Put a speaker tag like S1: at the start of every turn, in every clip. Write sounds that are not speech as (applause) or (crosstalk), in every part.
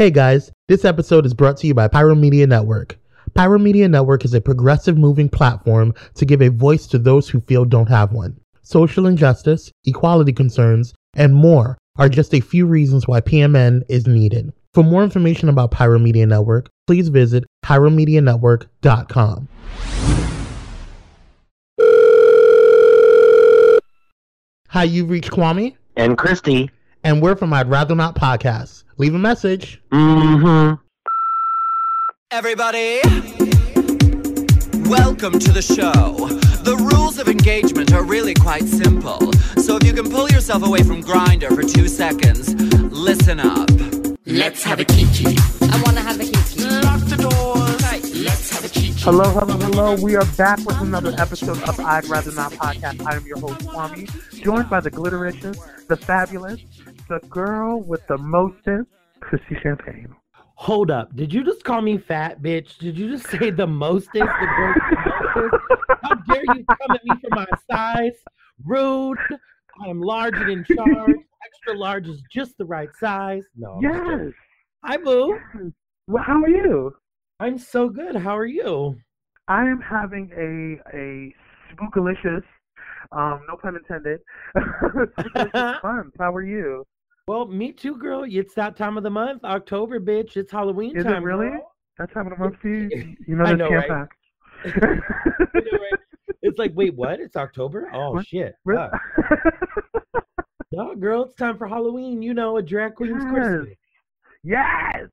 S1: Hey guys, this episode is brought to you by Pyro Media Network. Pyro Media Network is a progressive moving platform to give a voice to those who feel don't have one. Social injustice, equality concerns, and more are just a few reasons why PMN is needed. For more information about Pyro Media Network, please visit pyromedianetwork.com. Hi, you've reached Kwame,
S2: and Christy.
S1: and we're from I'd Rather Not Podcast. Leave a message.
S2: Mm-hmm.
S3: Everybody, welcome to the show. The rules of engagement are really quite simple. So if you can pull yourself away from Grindr for two seconds, listen up.
S4: Let's have a kiki.
S5: I want to have a kiki.
S3: Lock the doors.
S4: Let's have a kiki.
S6: Hello, hello, hello. We are back with another episode of I'd Rather Not podcast. I am your host, Kwame, joined by the glittericious, the fabulous, the girl with the mostest, Chrissy Champagne.
S7: Hold up. Did you just call me fat, bitch? Did you just say the mostest? The girl with the mostest? How dare you come at me for my size? Rude. I am large and in charge. (laughs) Extra large is just the right size. No. I'm.
S6: Yes.
S7: Hi, boo.
S6: Well, how are you?
S7: I'm so good. How are you?
S6: I am having a a spookalicious, um, no pun intended, (laughs) month. (laughs) How are you?
S7: Well, me too, girl. It's that time of the month, October, bitch. It's Halloween
S6: Is it
S7: time.
S6: really?
S7: girl.
S6: That time of the month for you? (laughs) You know
S7: know,
S6: camp
S7: right?
S6: act. (laughs)
S7: Know, right? It's like, wait, what? It's October? (laughs) Oh
S6: What?
S7: shit.
S6: Really?
S7: No, girl, it's time for Halloween. You know, a drag queen's Christmas.
S6: yes.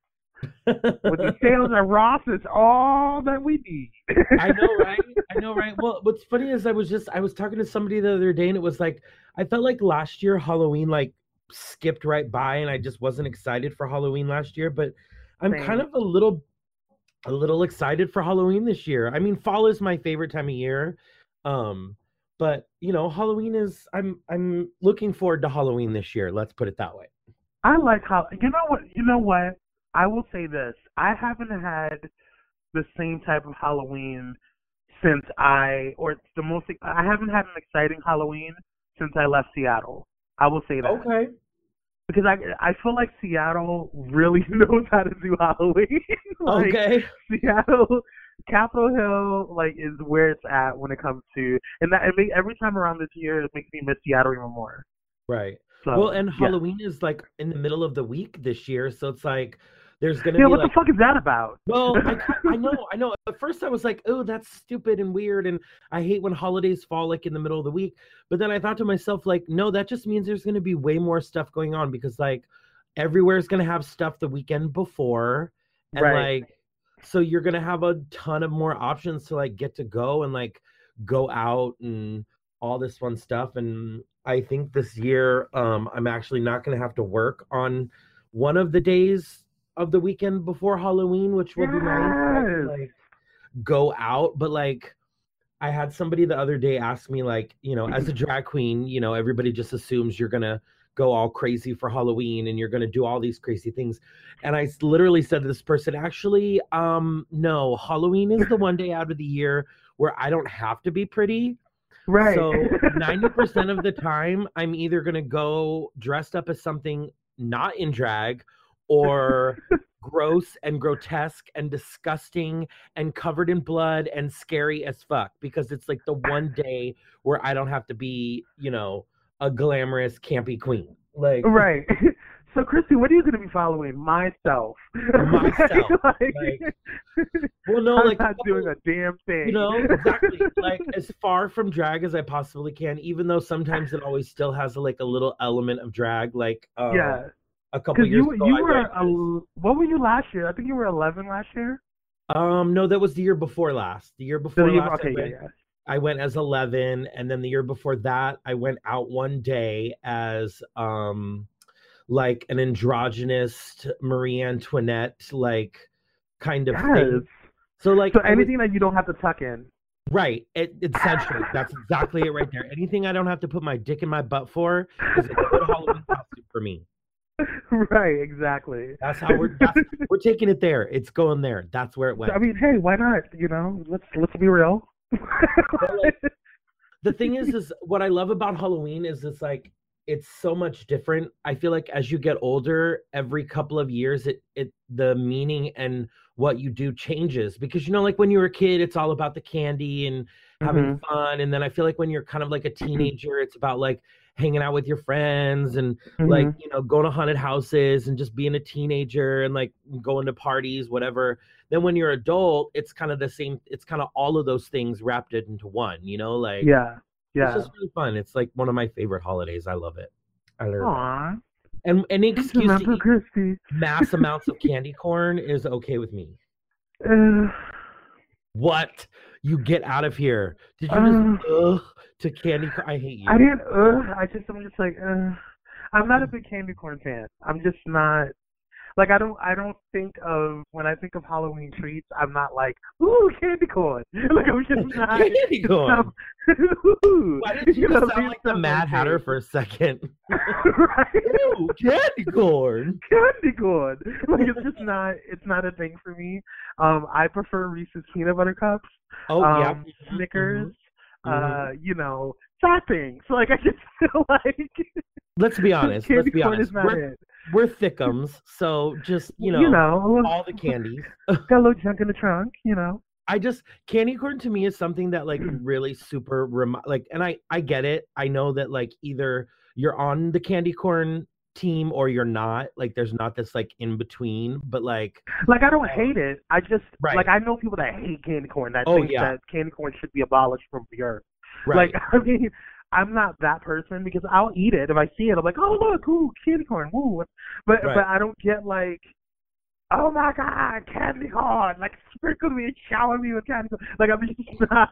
S6: With the sales at Ross is all that we need.
S7: I know, right? I know, right? Well, what's funny is I was just I was talking to somebody the other day, and it was like I felt like last year Halloween like skipped right by, and I just wasn't excited for Halloween last year. But I'm kind of a little a little excited for Halloween this year. I mean, fall is my favorite time of year. Um, but you know, Halloween is I'm I'm looking forward to Halloween this year. Let's put it that way.
S6: I like how you know what you know what I will say this I haven't had the same type of Halloween since I or it's the most I haven't had an exciting Halloween since I left Seattle. I will say that
S7: Okay.
S6: because I I feel like Seattle really (laughs) knows how to do Halloween. (laughs) like,
S7: Okay.
S6: Seattle, Capitol Hill, like is where it's at when it comes to, and that make, every time around this year it makes me miss Seattle even more.
S7: Right.
S6: So,
S7: Well, and
S6: yeah.
S7: Halloween is like in the middle of the week this year, so it's like there's gonna
S6: Yeah,
S7: be
S6: what
S7: like
S6: the fuck is that about?
S7: Well, I, (laughs) I know, I know. At first, I was like, "Oh, that's stupid and weird," and I hate when holidays fall like in the middle of the week. But then I thought to myself, like, no, that just means there's going to be way more stuff going on because like everywhere's going to have stuff the weekend before, and
S6: Right.
S7: like, so you're going to have a ton of more options to like get to go and like go out and all this fun stuff. And I think this year, um, I'm actually not going to have to work on one of the days of the weekend before Halloween, which will be nice.
S6: Yes.
S7: like go out, but like I had somebody the other day ask me, like, you know, as a drag queen, you know, everybody just assumes you're gonna go all crazy for Halloween and you're gonna do all these crazy things. And I literally said to this person, actually, um, no, Halloween is the one day out of the year where I don't have to be pretty.
S6: Right. (laughs)
S7: So 90% of the time, I'm either to go dressed up as something not in drag or gross and grotesque and disgusting and covered in blood and scary as fuck because it's like the one day where I don't have to be, you know, a glamorous, campy queen. Like,
S6: right. (laughs) So, Christy, what are you going to be following? Myself.
S7: Myself, (laughs)
S6: like, (laughs)
S7: well, no,
S6: I'm
S7: like,
S6: not doing a damn thing.
S7: you know exactly like as far from drag as i possibly can even though sometimes it always still has like a little element of drag like um,
S6: yeah.
S7: A couple years
S6: you
S7: ago
S6: you
S7: I
S6: were a, what were you last year? I think you were 11 last year.
S7: um no that was the year before last the year before last
S6: okay,
S7: I,
S6: yeah,
S7: went,
S6: yeah.
S7: I went as 11 and then the year before that i went out one day as um like an androgynous marie antoinette like kind of
S6: Yes.
S7: thing so like
S6: So
S7: was-
S6: anything that you don't have to tuck in.
S7: Right. It, essentially, that's exactly it right there. Anything I don't have to put my dick in my butt for is a good Halloween costume for me. (laughs)
S6: right. Exactly.
S7: That's how we're that's, (laughs) we're taking it there. It's going there. That's where it went.
S6: I mean, hey, why not? You know, let's let's be real.
S7: like, (laughs) the thing is, is what I love about Halloween is it's like it's so much different. I feel like as you get older, every couple of years it it the meaning and what you do changes because you know like when you were a kid it's all about the candy and having mm-hmm. fun and then I feel like when you're kind of like a mm-hmm. teenager it's about like hanging out with your friends and like
S6: Mhm.
S7: you know going to haunted houses and just being a teenager and like going to parties whatever then when you're adult it's kind of the same it's kind of all of those things wrapped into one you know like
S6: Yeah. Yeah.
S7: it's just really fun it's like one of my favorite holidays i love it i love it
S6: Aw.
S7: and any excuse to eat mass amounts of (laughs) candy corn is okay with me
S6: Uh,
S7: what you get out of here did you
S6: Uh,
S7: just (sighs) ugh to candy corn i hate you
S6: I didn't. Uh, I just. I'm just like. Uh, I'm not a big candy corn fan. I'm just not. Like I don't. I don't think of when I think of Halloween treats. I'm not like ooh candy corn. (laughs) Like I'm just (laughs) not.
S7: candy corn
S6: ooh,
S7: why did you,
S6: know, (laughs)
S7: sound like the mad hatter for a second
S6: right?
S7: Ew, candy corn
S6: candy corn. Like it's just not. It's not a thing for me. Um, I prefer Reese's peanut butter cups.
S7: oh
S6: um,
S7: yeah Mhm,
S6: Snickers.
S7: mhm.
S6: Uh, you know, toppings. Like I just feel like
S7: let's be honest
S6: candy
S7: let's be
S6: corn
S7: honest
S6: is not
S7: we're,
S6: it.
S7: We're thickums so just you know,
S6: you know,
S7: all the candies (laughs)
S6: got a little junk in the trunk. You know.
S7: I just candy corn to me is something that like (clears throat) really super remi- like and I I get it. I know that like either you're on the candy corn team or you're not. Like there's not this like in between, but like
S6: Like I don't hate it. I just
S7: Right.
S6: like I know people that hate candy corn that
S7: Oh,
S6: think
S7: yeah.
S6: that candy corn should be abolished from the earth.
S7: right.
S6: Like (laughs) I mean, I'm not that person because I'll eat it if I see it. I'm like, oh look, ooh, candy corn, woo. But
S7: Right.
S6: but I don't get like, oh my god, candy corn, like sprinkle me and shower me with candy corn. Like I'm (laughs) just not,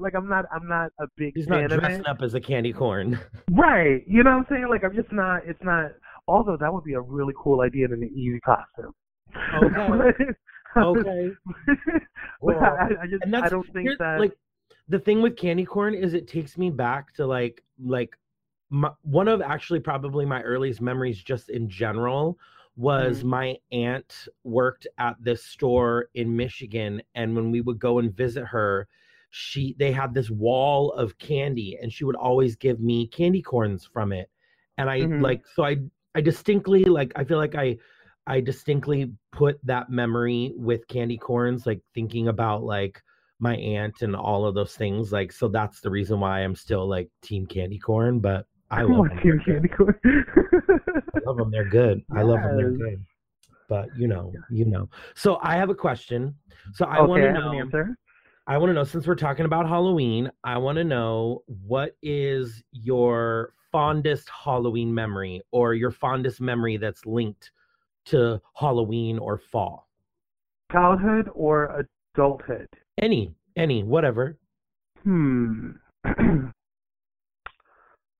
S6: like I'm not, I'm not a big
S7: He's
S6: fan
S7: not
S6: of
S7: dressing
S6: it.
S7: up as a candy corn. (laughs)
S6: Right? You know what I'm saying? Like I'm just not. It's not. Although that would be a really cool idea in an easy costume.
S7: Okay. (laughs) Okay. Well,
S6: I, I just I don't think that.
S7: like the thing with candy corn is it takes me back to like like my, one of actually probably my earliest memories just in general was
S6: Mhm.
S7: my aunt worked at this store in Michigan and when we would go and visit her she they had this wall of candy and she would always give me candy corns from it and I
S6: Mhm.
S7: like so I I distinctly like I feel like I I distinctly put that memory with candy corns, like thinking about like my aunt and all of those things. Like, so that's the reason why I'm still like team candy corn. But I (laughs) love them.
S6: Team candy corn.
S7: I love them. They're good. (laughs) I love them. They're good. But you know, you know. So I have a question. So I want to
S6: have an
S7: know.
S6: answer.
S7: I want to know since we're talking about Halloween, I want to know what is your fondest Halloween memory or your fondest memory that's linked to Halloween or fall.
S6: Childhood or adulthood?
S7: Any, any, whatever.
S6: Hmm. (clears throat)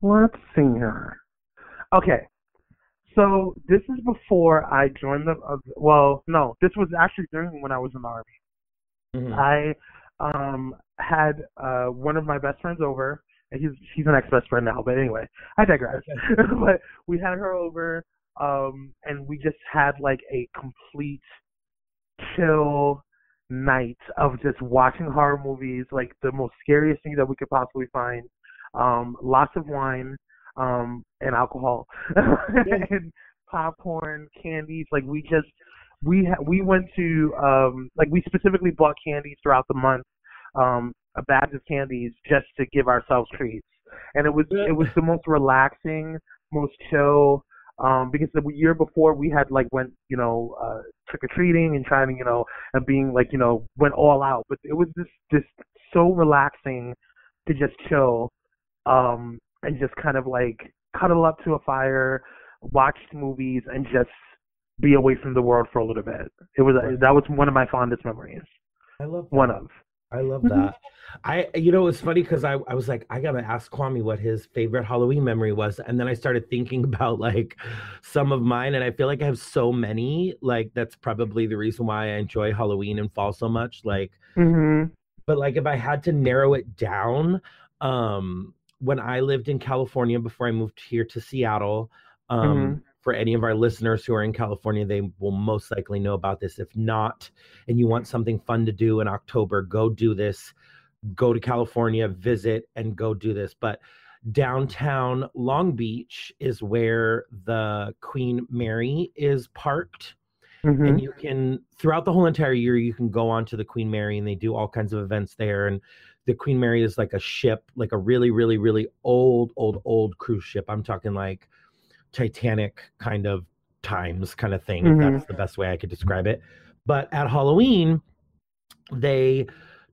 S6: Let's see here. Okay. So this is before I joined the. Uh, well, no, this was actually during when I was in the army.
S7: Mhm.
S6: I um had uh one of my best friends over. And he's she's an ex best friend now, but anyway, I digress. (laughs) but we had her over, um, and we just had like a complete chill night of just watching horror movies, like the most scariest thing that we could possibly find. Um, lots of wine, um, and alcohol, (laughs) and popcorn, candies. Like we just we ha- we went to um like we specifically bought candies throughout the month, um, a bag of candies just to give ourselves treats, and it was it was the most relaxing, most chill. Um, because the year before we had like went you know uh, trick or treating and trying you know and being like you know went all out, but it was just just so relaxing to just chill, um, and just kind of like cuddle up to a fire, watch movies, and just be away from the world for a little bit. It was that was one of my fondest memories.
S7: I love
S6: One of.
S7: I love
S6: Mhm.
S7: that. I, you know, it's funny because I, I was like, I gotta ask Kwame what his favorite Halloween memory was, and then I started thinking (laughs) about like some of mine, and I feel like I have so many. Like that's probably the reason why I enjoy Halloween and fall so much. Like,
S6: Mhm.
S7: but like if I had to narrow it down, um, when I lived in California before I moved here to Seattle, um,
S6: Mhm.
S7: For any of our listeners who are in California, they will most likely know about this. If not, and you want something fun to do in October, go do this. Go to California, visit, and go do this. But downtown Long Beach is where the Queen Mary is parked.
S6: Mhm.
S7: And you can, throughout the whole entire year, you can go on to the Queen Mary and they do all kinds of events there. And the Queen Mary is like a ship, like a really, really, really old, old, old cruise ship. I'm talking like Titanic kind of times kind of thing,
S6: Mhm.
S7: that's the best way I could describe it. But at Halloween, they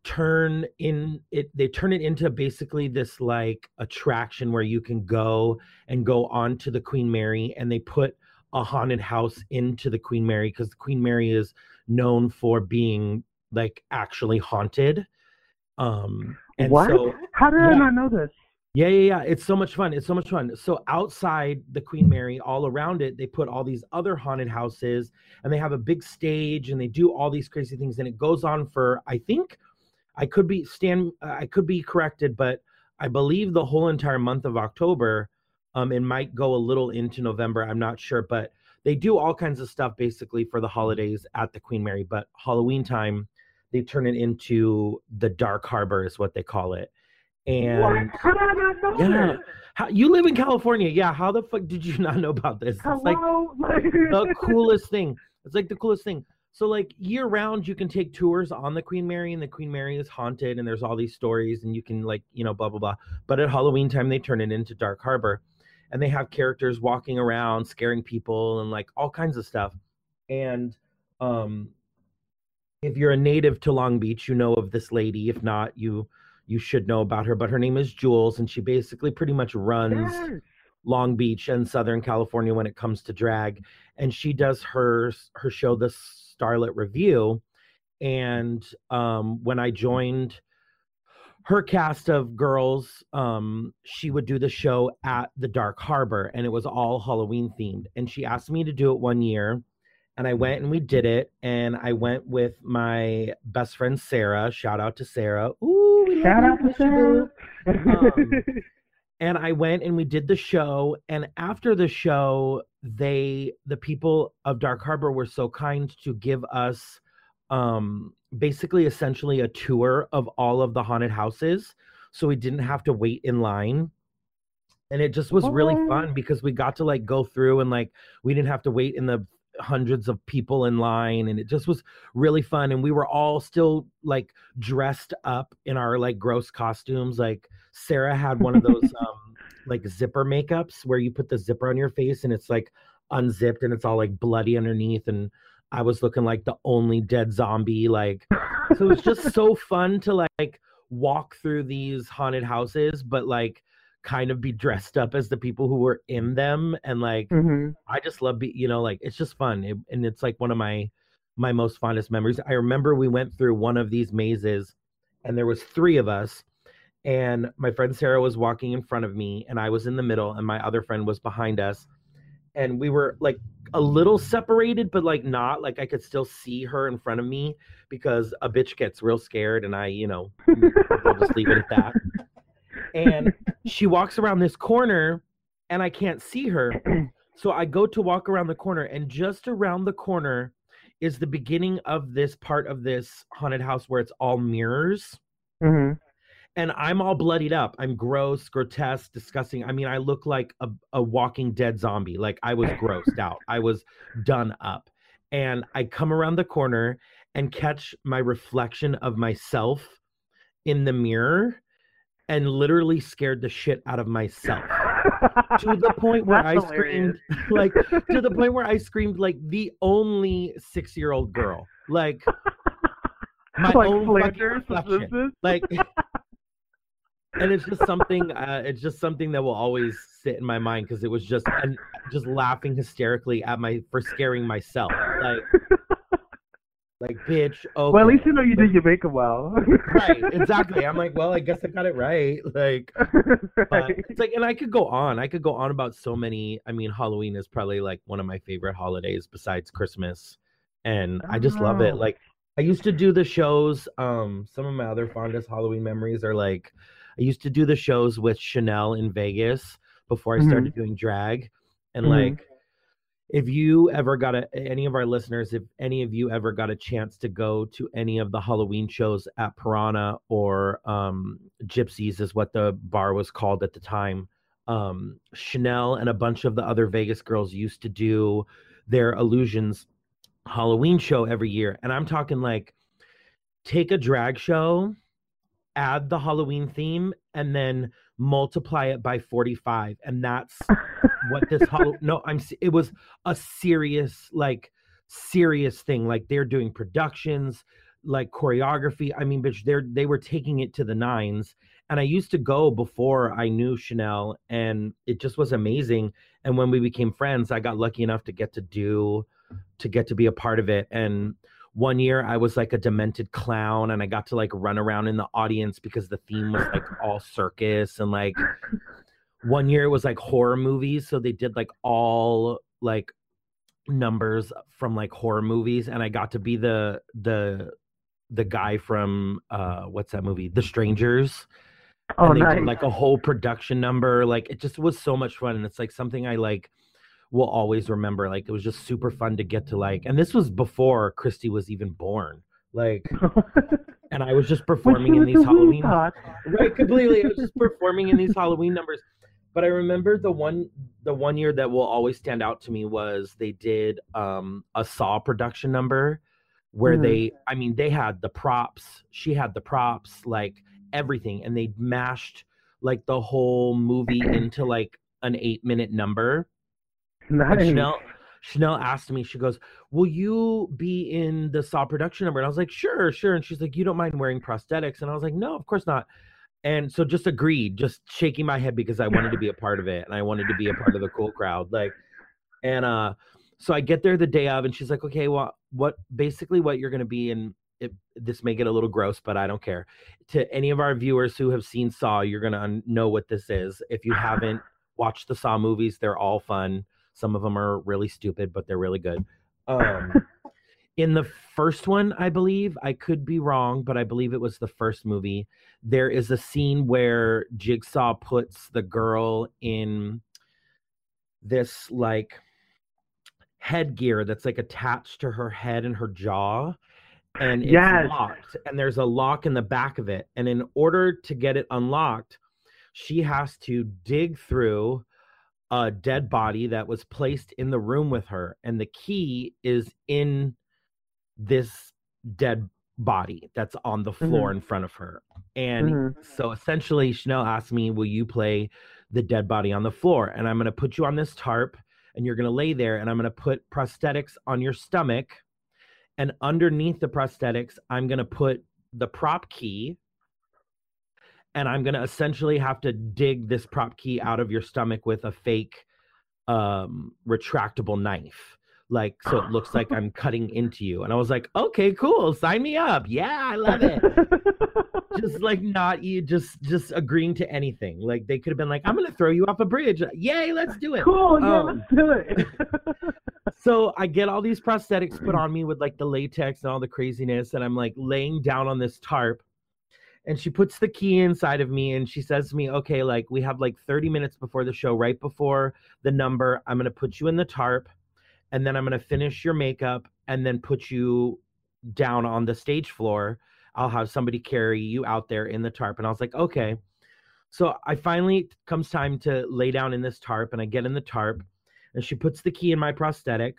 S7: turn in it they turn it into basically this like attraction where you can go and go on to the queen mary and they put a haunted house into the queen mary because the queen mary is known for being like actually haunted um and
S6: what?
S7: so
S6: How did I not know this?
S7: Yeah, yeah, yeah. It's so much fun. It's so much fun. So outside the Queen Mary, all around it, they put all these other haunted houses and they have a big stage and they do all these crazy things. And it goes on for, I think, I could be stand, I could be corrected, but I believe the whole entire month of October. Um, it might go a little into November. I'm not sure, but they do all kinds of stuff basically for the holidays at the Queen Mary. But Halloween time, they turn it into the Dark Harbor, is what they call it. And
S6: what? How did I not know
S7: yeah.
S6: this?
S7: How, you live in California. Yeah. How the fuck did you (laughs) not know about this? It's like
S6: Hello? (laughs)
S7: the coolest thing. It's like the coolest thing. So like year round, you can take tours on the Queen Mary, and the Queen Mary is haunted, and there's all these stories, and you can like you know blah blah blah. But at Halloween time, they turn it into Dark Harbor, and they have characters walking around scaring people and like all kinds of stuff. And um, if you're a native to Long Beach, you know of this lady. If not, you you should know about her. But her name is Jules, and she basically pretty much runs.
S6: Yes.
S7: Long Beach and Southern California when it comes to drag, and she does her her show, the Starlet Review. And um, when I joined her cast of girls, um, she would do the show at the Dark Harbor, and it was all Halloween themed. And she asked me to do it one year, and I went and we did it. And I went with my best friend Sarah. Shout out to Sarah. Ooh,
S6: Shout out to Sarah.
S7: Um, (laughs) and I went and we did the show. And after the show, they, the people of Dark Harbor, were so kind to give us um, basically essentially a tour of all of the haunted houses. So we didn't have to wait in line. And it just was really
S6: Oh.
S7: fun because we got to like go through and like we didn't have to wait in the hundreds of people in line and it just was really fun and we were all still like dressed up in our like gross costumes like sarah had one of those (laughs) um like zipper makeups where you put the zipper on your face and it's like unzipped and it's all like bloody underneath and i was looking like the only dead zombie like so it's just (laughs) so fun to like walk through these haunted houses but like kind of be dressed up as the people who were in them and like
S6: Mhm.
S7: I just love be you know like it's just fun it, and it's like one of my my most fondest memories. I remember we went through one of these mazes and there was three of us and my friend Sarah was walking in front of me and I was in the middle and my other friend was behind us and we were like a little separated but like not like I could still see her in front of me because a bitch gets real scared and I you know (laughs) I'll just leave it at that. And she walks around this corner and I can't see her. So I go to walk around the corner, and just around the corner is the beginning of this part of this haunted house where it's all mirrors.
S6: Mhm.
S7: And I'm all bloodied up. I'm gross, grotesque, disgusting. I mean, I look like a, a walking dead zombie. Like I was grossed (laughs) out. I was done up. And I come around the corner and catch my reflection of myself in the mirror and literally scared the shit out of myself to the (laughs) point where
S6: That's
S7: I
S6: hilarious.
S7: screamed (laughs) like to the point where I (laughs) screamed like the only six year old girl. Like my
S6: like
S7: own fucking
S6: Flanders. Simpsons?
S7: like and it's just something uh, it's just something that will always sit in my mind because it was just and just laughing hysterically at my for scaring myself like like bitch okay
S6: Well, at least you know you did your makeup well.
S7: right exactly i'm like well i guess i got it right like (laughs)
S6: Right.
S7: it's like and i could go on i could go on about so many i mean halloween is probably like one of my favorite holidays besides christmas and i just love it
S6: Oh.
S7: like i used to do the shows um some of my other fondest halloween memories are like i used to do the shows with chanel in vegas before i started doing drag and
S6: Mhm.
S7: like if you ever got a any of our listeners, if any of you ever got a chance to go to any of the Halloween shows at Piranha or um, Gypsies, is what the bar was called at the time. Um, Chanel and a bunch of the other Vegas girls used to do their illusions Halloween show every year, and I'm talking like take a drag show, add the Halloween theme, and then multiply it by 45, and that's (laughs) what this Hall- no i'm it was a serious like serious thing like they're doing productions like choreography i mean bitch they're they were taking it to the nines and i used to go before i knew chanel and it just was amazing and when we became friends i got lucky enough to get to do to get to be a part of it and one year i was like a demented clown and i got to like run around in the audience because the theme was like all circus and like one year it was like horror movies so they did like all like numbers from like horror movies and i got to be the the the guy from uh what's that movie the strangers
S6: Oh,
S7: and they
S6: nice.
S7: did like a whole production number like it just was so much fun and it's like something i like will always remember like it was just super fun to get to like and this was before christy was even born like (laughs) and i was just performing in these halloween right completely i was just performing in these halloween numbers but i remember the one the one year that will always stand out to me was they did um a saw production number where
S6: Mhm.
S7: they i mean they had the props she had the props like everything and they mashed like the whole movie into like an eight minute number
S6: Nice.
S7: Chanel Chanel asked me, she goes, Will you be in the Saw production number? And I was like, Sure, sure. And she's like, You don't mind wearing prosthetics? And I was like, No, of course not. And so just agreed, just shaking my head because I wanted to be a part of it and I wanted to be a part of the cool crowd. Like, and uh, so I get there the day of, and she's like, Okay, well, what basically what you're gonna be in it, this may get a little gross, but I don't care. To any of our viewers who have seen Saw, you're gonna un- know what this is. If you haven't (laughs) watched the Saw movies, they're all fun. Some of them are really stupid, but they're really good. Um, in the first one, I believe, I could be wrong, but I believe it was the first movie. There is a scene where Jigsaw puts the girl in this like headgear that's like attached to her head and her jaw and it's
S6: Yes.
S7: locked and there's a lock in the back of it and in order to get it unlocked she has to dig through a dead body that was placed in the room with her and the key is in this dead body that's on the floor in front of her. And
S6: Mhm.
S7: so essentially chanel asked me will you play the dead body on the floor? And i'm going to put you on this tarp and you're going to lay there and i'm going to put prosthetics on your stomach. And underneath the prosthetics i'm going to put the prop key. And i'm going to essentially have to dig this prop key out of your stomach with a fake um retractable knife like so it looks like i'm cutting into you and i was like okay cool sign me up yeah i love it just (laughs) like not you just just agreeing to anything like they could have been like i'm gonna throw you off a bridge yay let's do it
S6: cool. Yeah,
S7: Um,
S6: let's do it. (laughs)
S7: so I get all these prosthetics put on me with like the latex and all the craziness, and I'm like laying down on this tarp. And she puts the key inside of me and she says to me, Okay, like we have like 30 minutes before the show, right before the number. I'm gonna put you in the tarp and then I'm gonna finish your makeup and then put you down on the stage floor. I'll have somebody carry you out there in the tarp. And I was like, Okay. So I finally comes time to lay down in this tarp and I get in the tarp and she puts the key in my prosthetic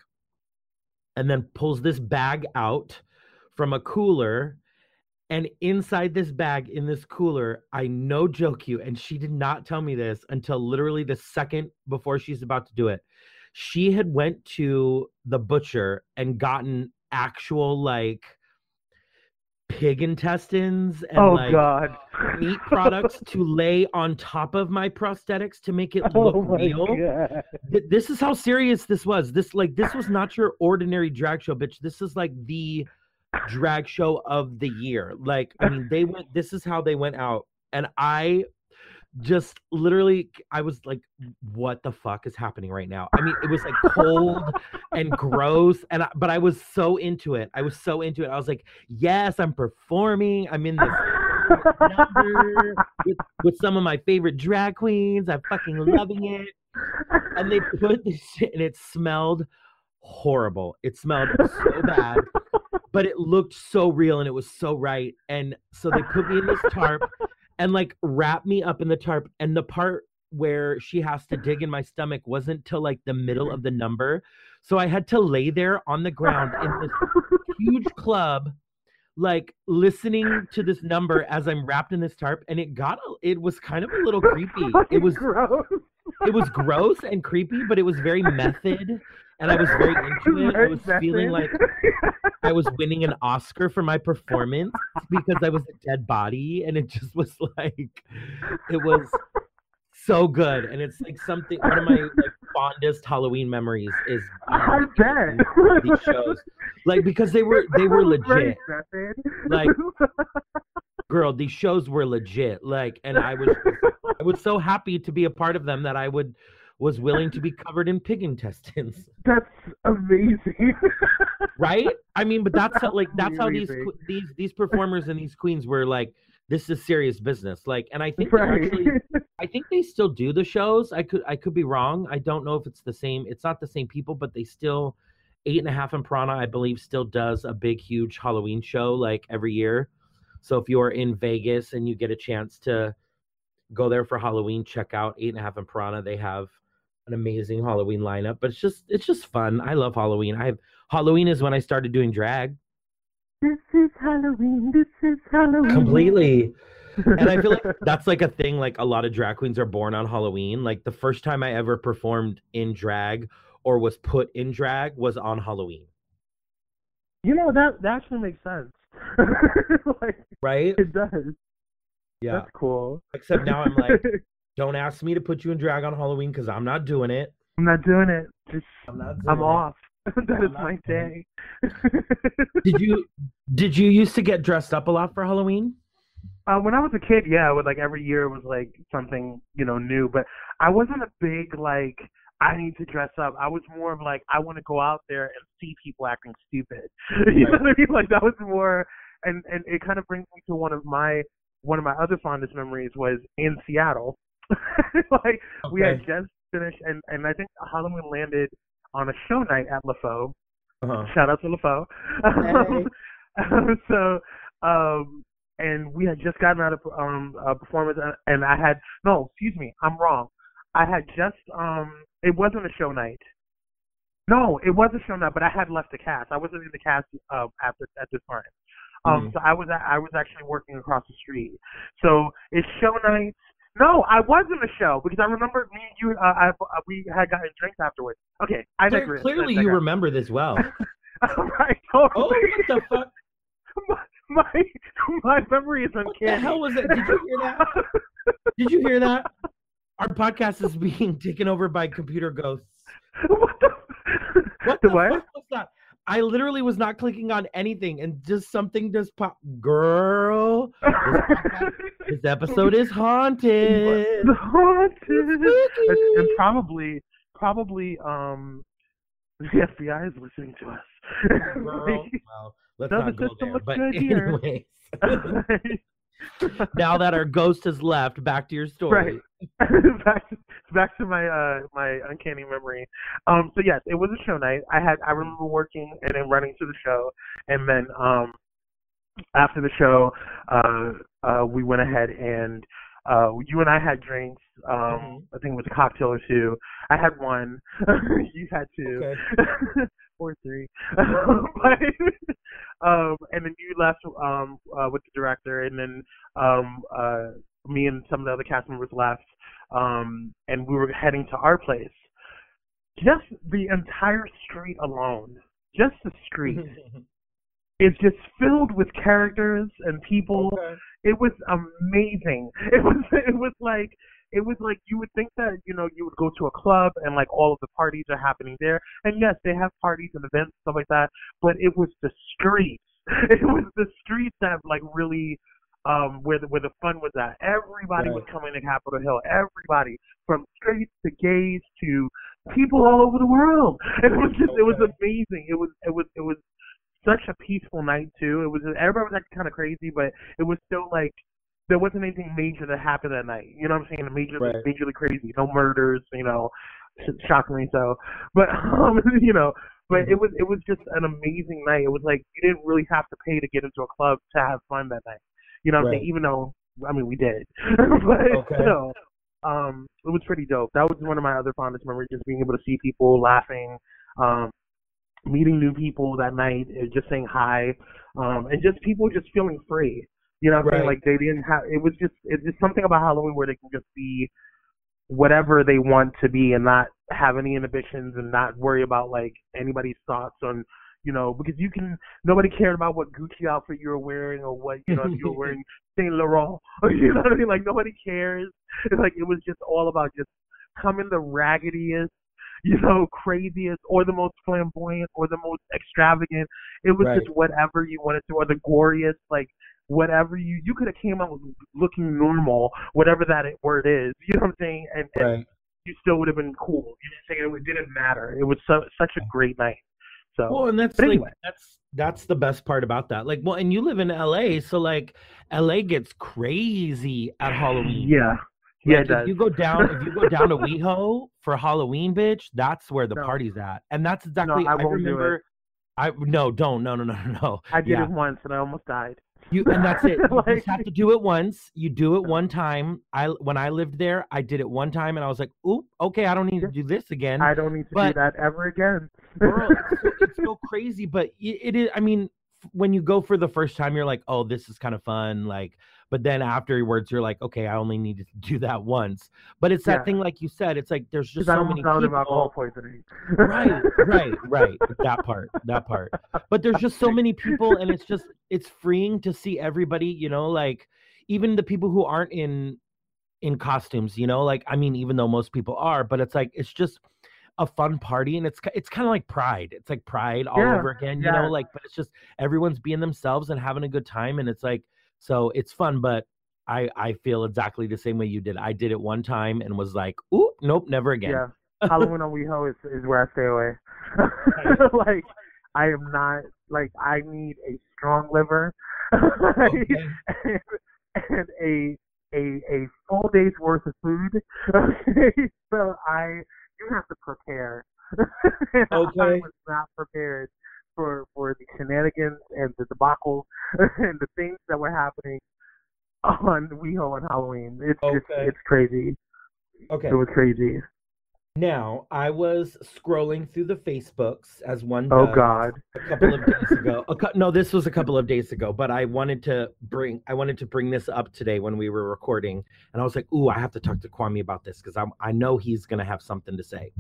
S7: and then pulls this bag out from a cooler and inside this bag in this cooler i no joke you and she did not tell me this until literally the second before she's about to do it she had went to the butcher and gotten actual like pig intestines and
S6: oh
S7: like
S6: God.
S7: meat (laughs) products to lay on top of my prosthetics to make it look
S6: Oh
S7: real. Th- this is how serious this was. This like this was not your ordinary drag show, bitch. This is like the drag show of the year. Like, I mean, they went. This is how they went out, and I just literally, I was like, "What the fuck is happening right now?" I mean, it was like cold and gross, and I, but I was so into it. I was so into it. I was like, "Yes, I'm performing. I'm in this." with, with some of my favorite drag queens. I'm fucking loving it and they put this shit and it smelled horrible. It smelled so bad, but it looked so real and it was so right. And so they put me in this tarp and like wrap me up in the tarp. And the part where she has to dig in my stomach wasn't till like the middle of the number. So I had to lay there on the ground in this huge (laughs) club, like listening to this number as I'm wrapped in this tarp. And it got, a, it was kind of a little creepy. It was
S6: gross.
S7: it was gross and creepy, but it was very method, and I was very into it. I was feeling like I was winning an Oscar for my performance because I was a dead body, and it just was like it was so good, and it's like something. One of my like fondest Halloween memories is
S6: I bet.
S7: these, these shows, like because they were they were legit. Like, (laughs) Girl, these shows were legit. Like, and I was I was so happy to be a part of them that I would was willing to be covered in pig intestines. (laughs)
S6: That's amazing. (laughs)
S7: right? I mean, but that's how, like that's how these these these performers and these queens were like. This is serious business. Like, and I think they
S6: right.
S7: actually, I think they still do the shows. I could I could be wrong. I don't know if it's the same. It's not the same people, but they still. Eight and a half and Piranha, I believe, still does a big, huge Halloween show like every year. So if you're in Vegas and you get a chance to go there for Halloween, check out Eight and a Half and Piranha. They have an amazing Halloween lineup. But it's just it's just fun. I love Halloween. I have Halloween is when I started doing drag
S6: This is Halloween. This is Halloween.
S7: completely. and I feel like (laughs) that's like a thing. Like a lot of drag queens are born on Halloween. Like the first time I ever performed in drag or was put in drag was on Halloween.
S6: you know that that actually makes sense. (laughs) like
S7: Right?
S6: it does.
S7: Yeah.
S6: That's cool.
S7: Except now I'm like, (laughs) don't ask me to put you in drag on Halloween because I'm not doing it.
S6: I'm not doing it. Just
S7: I'm not
S6: I'm
S7: it.
S6: off. (laughs) that is
S7: not
S6: my day. (laughs)
S7: Did you did you used to get dressed up a lot for Halloween?
S6: Uh, when I was a kid, yeah, with like every year was like something you know new. But I wasn't a big like I need to dress up. I was more of like I want to go out there and see people acting stupid. (laughs) you know what I mean? Like that was more, and and it kind of brings me to one of my one of my other fondest memories was in Seattle. (laughs) like we had just finished, and and I think Halloween landed on a show night at LaFoe.
S7: Uh-huh.
S6: Shout out to LaFoe.
S7: Hey. (laughs)
S6: so, um, and we had just gotten out of um a performance, and- and I had no, excuse me, I'm wrong. I had just um, it wasn't a show night. No, it was a show night, but I had left the cast. I wasn't in the cast uh, at the, at this time. Um,
S7: Mhm.
S6: so I was I was actually working across the street. So it's show nights. No, I was in the show because I remember me and you. Uh, I, uh, we had gotten drinks afterwards. Okay, I
S7: Clear-
S6: digress.
S7: clearly,
S6: I
S7: you remember this well. (laughs)
S6: right,
S7: Oh,
S6: totally.
S7: what the fuck? (laughs)
S6: my, my my memory is uncanny.
S7: What the hell was it? Did you hear that? (laughs) Did you hear that? Our podcast is being taken over by computer ghosts.
S6: what the?
S7: What
S6: the
S7: the,
S6: what?
S7: Fuck was that? I literally was not clicking on anything, and just something just pop. Girl, this (laughs) episode is haunted.
S6: Haunted.
S7: Spooky.
S6: And, probably, probably, um, the FBI is listening to us. (laughs)
S7: Girl, well, let's
S6: Doesn't
S7: not go there.
S6: look
S7: But
S6: good (laughs) here?
S7: anyways, now that our ghost has left, back to your story.
S6: Right. back to, back to my uh my uncanny memory. Um so yes, it was a show night. I had I remember working and then running to the show and then um after the show uh uh we went ahead and uh you and I had drinks. Um
S7: Mhm.
S6: I think it was a cocktail or two. I had one. (laughs) you had two. (laughs) or three. (laughs) but, um and then you left um uh with the director and then um uh me and some of the other cast members left, um, and we were heading to our place. Just the entire street alone, just the street, (laughs) is just filled with characters and people.
S7: Okay.
S6: It was amazing. (laughs) It was it was like it was like you would think that you know you would go to a club and like all of the parties are happening there, and yes, they have parties and events stuff like that. But it was the streets. (laughs) It was the streets that like really um where the where the fun was at. Everybody was coming to Capitol Hill. Everybody from straights to gays to people all over the world. And (laughs) it was just it was amazing. It was it was it was such a peaceful night too. It was everybody was acting kind of crazy, but it was still like there wasn't anything major that happened that night. You know what I'm saying? Major,
S7: Right.
S6: majorly crazy. No murders. You know, shockingly so. But um, (laughs) you know, But it was it was just an amazing night. It was like you didn't really have to pay to get into a club to have fun that night. You know what I'm saying? Even though I mean we did. (laughs) but
S7: Okay.
S6: still, um, it was pretty dope. That was one of my other fondest memories, just being able to see people laughing, um, meeting new people that night, just saying hi, um, and just people just feeling free. You know what I'm saying? Like they didn't have. It was just it's just something about Halloween where they can just be whatever they want to be and not have any inhibitions and not worry about like anybody's thoughts on you know because you can nobody cared about what Gucci outfit you were wearing or what you know if you were wearing (laughs) Saint Laurent (laughs) or you know what I mean like nobody cares it's like it was just all about just coming the raggediest you know craziest or the most flamboyant or the most extravagant it was
S7: Right.
S6: just whatever you wanted to or the goriest like whatever you you could have came out looking normal whatever that word is you know what I'm saying and, and
S7: Right.
S6: you still would have been cool. You know what I'm saying? It didn't matter. It was so, such a great night. So
S7: Well, and that's
S6: But
S7: like that's that's the best part about that. Like, well, and you live in LA, so like LA gets crazy at Halloween.
S6: yeah, yeah,
S7: Like,
S6: does.
S7: if you go down, if you go down to (laughs) WeHo for Halloween, bitch, that's where the
S6: No.
S7: party's at, and that's exactly.
S6: I won't do it.
S7: remember. I no, don't, no, no, no, no, no.
S6: I did
S7: yeah.
S6: it once and I almost died.
S7: You and that's it. (laughs) You
S6: Like-
S7: just have to do it once. You do it one time. I when I lived there, I did it one time, and I was like, "Oop, okay, I don't need to do this again."
S6: I don't need to
S7: But-
S6: do that ever again.
S7: Girl, it's so, (laughs) it's so crazy, but i- it is. I mean, when you go for the first time, you're like, "Oh, this is kind of fun." Like, but then afterwards, you're like, "Okay, I only need to (laughs) do that once." But it's that
S6: Yeah.
S7: thing, like you said, it's like there's just so many
S6: of alcohol
S7: people.
S6: poisoning.
S7: right, right, (laughs) right. That part, that part. But there's just so many people, and it's just it's freeing to see everybody. You know, like even the people who aren't in in costumes. You know, like I mean, even though most people are, but it's like it's just a fun party, and it's it's kind of like Pride. It's like Pride all
S6: Yeah,
S7: over again. You
S6: yeah.
S7: know, like but it's just everyone's being themselves and having a good time, and it's like so it's fun, but. I, I feel exactly the same way you did. I did it one time and was like, "Ooh, nope, never again."
S6: Yeah, (laughs) Halloween on WeHo is is where I stay away. (laughs) like I am not like I need a strong liver (laughs)
S7: Okay.
S6: and, and a a a full day's worth of food. Okay, so I you have to prepare. And I
S7: Okay.
S6: was not prepared for for the shenanigans and the debacle (laughs) and the things that were happening on WeHo on Halloween. It's just it's crazy.
S7: Okay.
S6: It was crazy.
S7: Now, I was scrolling through the Facebooks as one
S6: Oh
S7: does
S6: God.
S7: a couple of days ago. (laughs) A no, this was a couple of days ago, but I wanted to bring I wanted to bring this up today when we were recording, and I was like, "Ooh, I have to talk to Kwame about this because I'm I know he's gonna have something to say."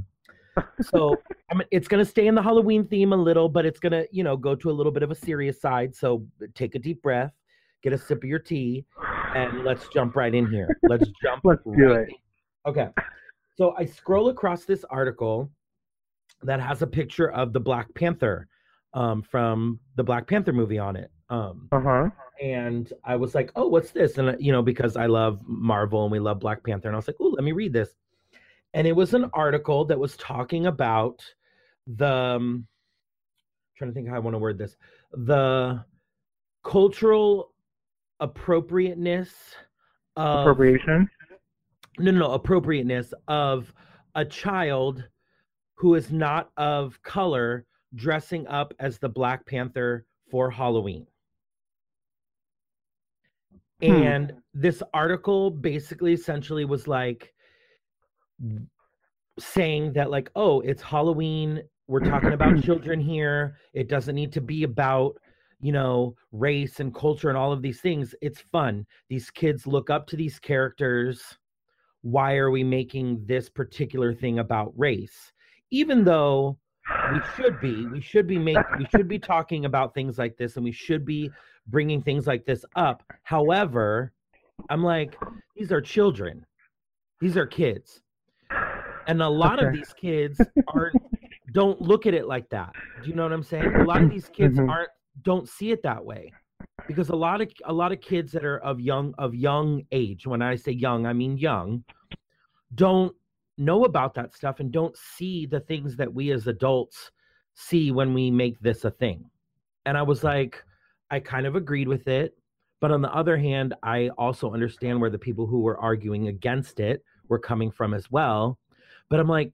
S7: So I mean, it's gonna stay in the Halloween theme a little, but it's gonna you know go to a little bit of a serious side. So take a deep breath, get a sip of your tea, and let's jump right in here. Let's (laughs) jump.
S6: Let's do it.
S7: in. Okay. So I scroll across this article that has a picture of the Black Panther um, from the Black Panther movie on it. Um,
S6: Uh huh.
S7: and I was like, "Oh, what's this?" And you know, because I love Marvel and we love Black Panther, and I was like, "Oh, let me read this." And it was an article that was talking about the um, trying to think how I want to word this the cultural appropriateness of
S6: Appropriation.
S7: no, no, no, appropriateness of a child who is not of color dressing up as the Black Panther for Halloween.
S6: Hmm.
S7: And this article basically essentially was like saying that, like, oh, it's Halloween. We're talking about (clears throat) children here. It doesn't need to be about, you know, race and culture and all of these things. It's fun. These kids look up to these characters why are we making this particular thing about race even though we should be we should be making we should be talking about things like this and we should be bringing things like this up however i'm like these are children these are kids and a lot of these kids aren't don't look at it like that. Do you know what i'm saying? A lot of these kids
S6: Mhm.
S7: aren't don't see it that way. Because a lot of a lot of kids that are of young of young age when i say young i mean young don't know about that stuff and don't see the things that we as adults see when we make this a thing. And i was like i kind of agreed with it. But on the other hand i also understand where the people who were arguing against it were coming from as well but i'm like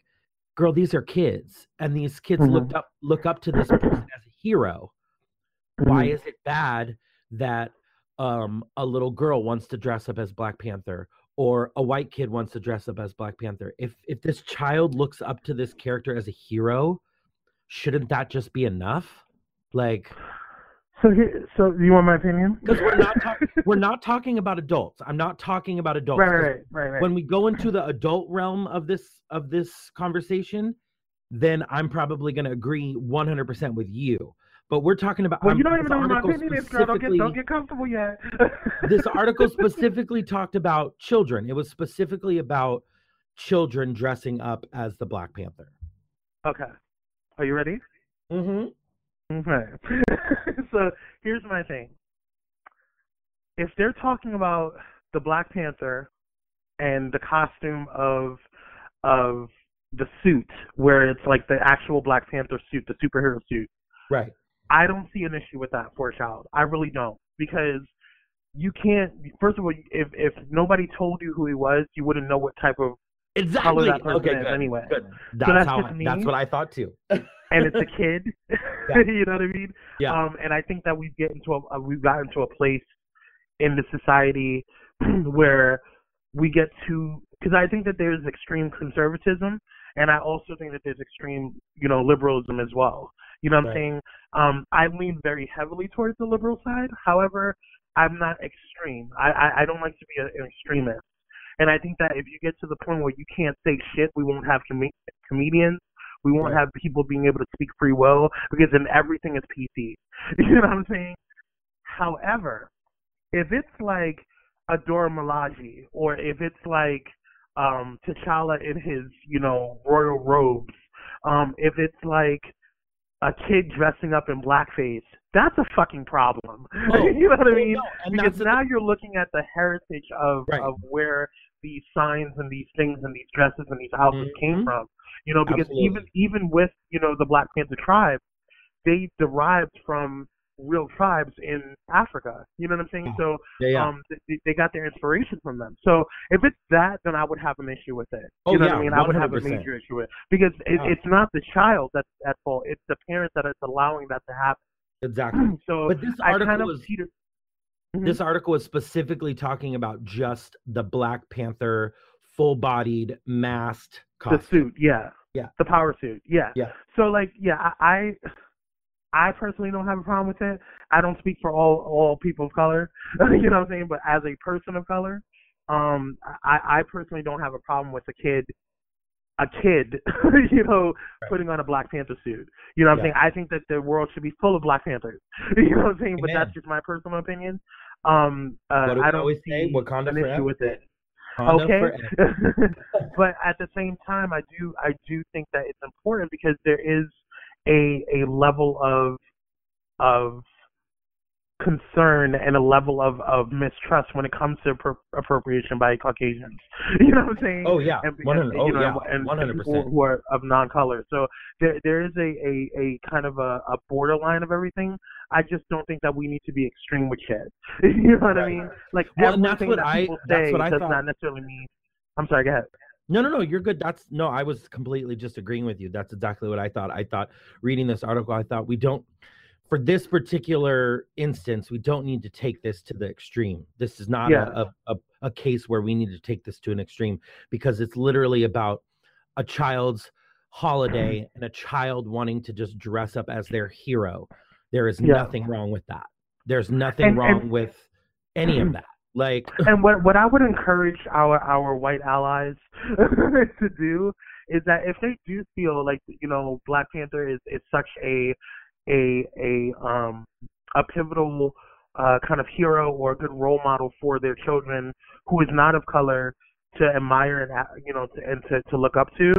S7: girl, these are kids, and these kids
S6: Mhm.
S7: looked up look up to this person as a hero. Why
S6: Mhm.
S7: is it bad that um, a little girl wants to dress up as Black Panther or a white kid wants to dress up as Black Panther? If if this child looks up to this character as a hero, shouldn't that just be enough? Like,
S6: So here, so you want my opinion?
S7: because we're not talking (laughs) we're not talking about adults. I'm not talking about adults.
S6: right, right, right, right.
S7: When we go into the adult realm of this of this conversation, then I'm probably going to agree 100% with you. But we're talking about
S6: well,
S7: um,
S6: you don't even know my opinion is, girl. Don't get, don't get comfortable yet. (laughs)
S7: this article (laughs) specifically talked about children. It was specifically about children dressing up as the Black Panther.
S6: Okay. Are you ready?
S7: Mm-hmm.
S6: Okay. (laughs) so here's my thing. If they're talking about the Black Panther and the costume of of the suit, where it's like the actual Black Panther suit, the superhero suit,
S7: Right.
S6: I don't see an issue with that for a child. I really don't because you can't. First of all, if if nobody told you who he was, you wouldn't know what type of
S7: Exactly.
S6: that person
S7: Okay.
S6: is
S7: Good.
S6: anyway.
S7: Good. That's,
S6: that's
S7: how.
S6: just
S7: I-
S6: me.
S7: that's what I thought too. (laughs)
S6: and it's a kid. (laughs)
S7: Yeah.
S6: you know what I mean?
S7: Yeah.
S6: Um, and I think that we've get into a we've gotten to a place in the society (clears throat) where we get to because I think that there's extreme conservatism, and I also think that there's extreme you know liberalism as well. You know what I'm saying? Um, I lean very heavily towards the liberal side. However, I'm not extreme. I I, I don't like to be a, an extremist. And I think that if you get to the point where you can't say shit, we won't have com- comedians. We won't
S7: Right.
S6: have people being able to speak free will because then everything is PC. (laughs) You know what I'm saying? However, if it's like a Dora Milaje or if it's like um T'Challa in his, you know, royal robes, um, if it's like a kid dressing up in blackface, that's a fucking problem. (laughs)
S7: Oh,
S6: you know what I mean?
S7: no,
S6: because now you're looking at the heritage of
S7: Right.
S6: of where these signs and these things and these dresses and these outfits
S7: Mhm.
S6: came from. You know, because
S7: Absolutely.
S6: even even with you know the Black Panther tribe, they derived from real tribes in Africa. You know what I'm saying? So
S7: Yeah. Yeah.
S6: um, they, they got their inspiration from them. So if it's that, then I would have an issue with it.
S7: Oh,
S6: you know
S7: yeah,
S6: what I mean? I would have a major issue with it because it,
S7: Yeah.
S6: it's not the child that's at fault; it's the parent that is allowing that to happen.
S7: exactly. (clears throat)
S6: So
S7: But this
S6: I
S7: article
S6: kind of
S7: was
S6: teeter- Mhm.
S7: this article was specifically talking about just the Black Panther full-bodied masked costume.
S6: the suit, yeah,
S7: Yeah.
S6: the power suit, yeah.
S7: Yeah.
S6: So like, yeah, I, I I personally don't have a problem with it. I don't speak for all all people of color, (laughs) you know what I'm saying. But as a person of color, um, I I personally don't have a problem with a kid, a kid, (laughs) you know, putting on a Black Panther suit. You know what I'm saying? I think that the world should be full of Black Panthers. (laughs) You know what I'm saying? But that's just my personal opinion. Um, uh,
S7: What do
S6: I don't
S7: always
S6: see
S7: say? Wakanda
S6: an issue
S7: forever.
S6: with it
S7: Honda
S6: okay (laughs) but at the same time i do i do think that it's important because there is a a level of of concern and a level of of mistrust when it comes to appro- appropriation by caucasians (laughs) you know what i'm saying
S7: Oh yeah,
S6: and,
S7: one hundred.
S6: and,
S7: Oh
S6: you know,
S7: yeah,
S6: and,
S7: one hundred
S6: and people
S7: percent.
S6: who are of non-color. So there there is a, a, a kind of a, a borderline of everything. I just don't think that we need to be extreme with shit. (laughs) you know what I mean? Like
S7: Well,
S6: everything
S7: what
S6: that
S7: I-
S6: people
S7: that's
S6: say
S7: what I
S6: does
S7: thought.
S6: not necessarily mean. I'm sorry. Go ahead.
S7: No, no, no. You're good. That's no. I was completely just agreeing with you. That's exactly what I thought. I thought reading this article, I thought we don't. For this particular instance, we don't need to take this to the extreme. This is not
S6: Yeah.
S7: a, a, a, case where we need to take this to an extreme because it's literally about a child's holiday (clears throat) and a child wanting to just dress up as their hero. There is
S6: Yeah.
S7: nothing wrong with that. There's nothing
S6: And-
S7: wrong
S6: and-
S7: with any of that. (clears throat) Like,
S6: and what what I would encourage our our white allies (laughs) to do is that if they do feel like you know Black Panther is is such a a a um a pivotal uh kind of hero or a good role model for their children who is not of color to admire and a- you know to, and to to look up to,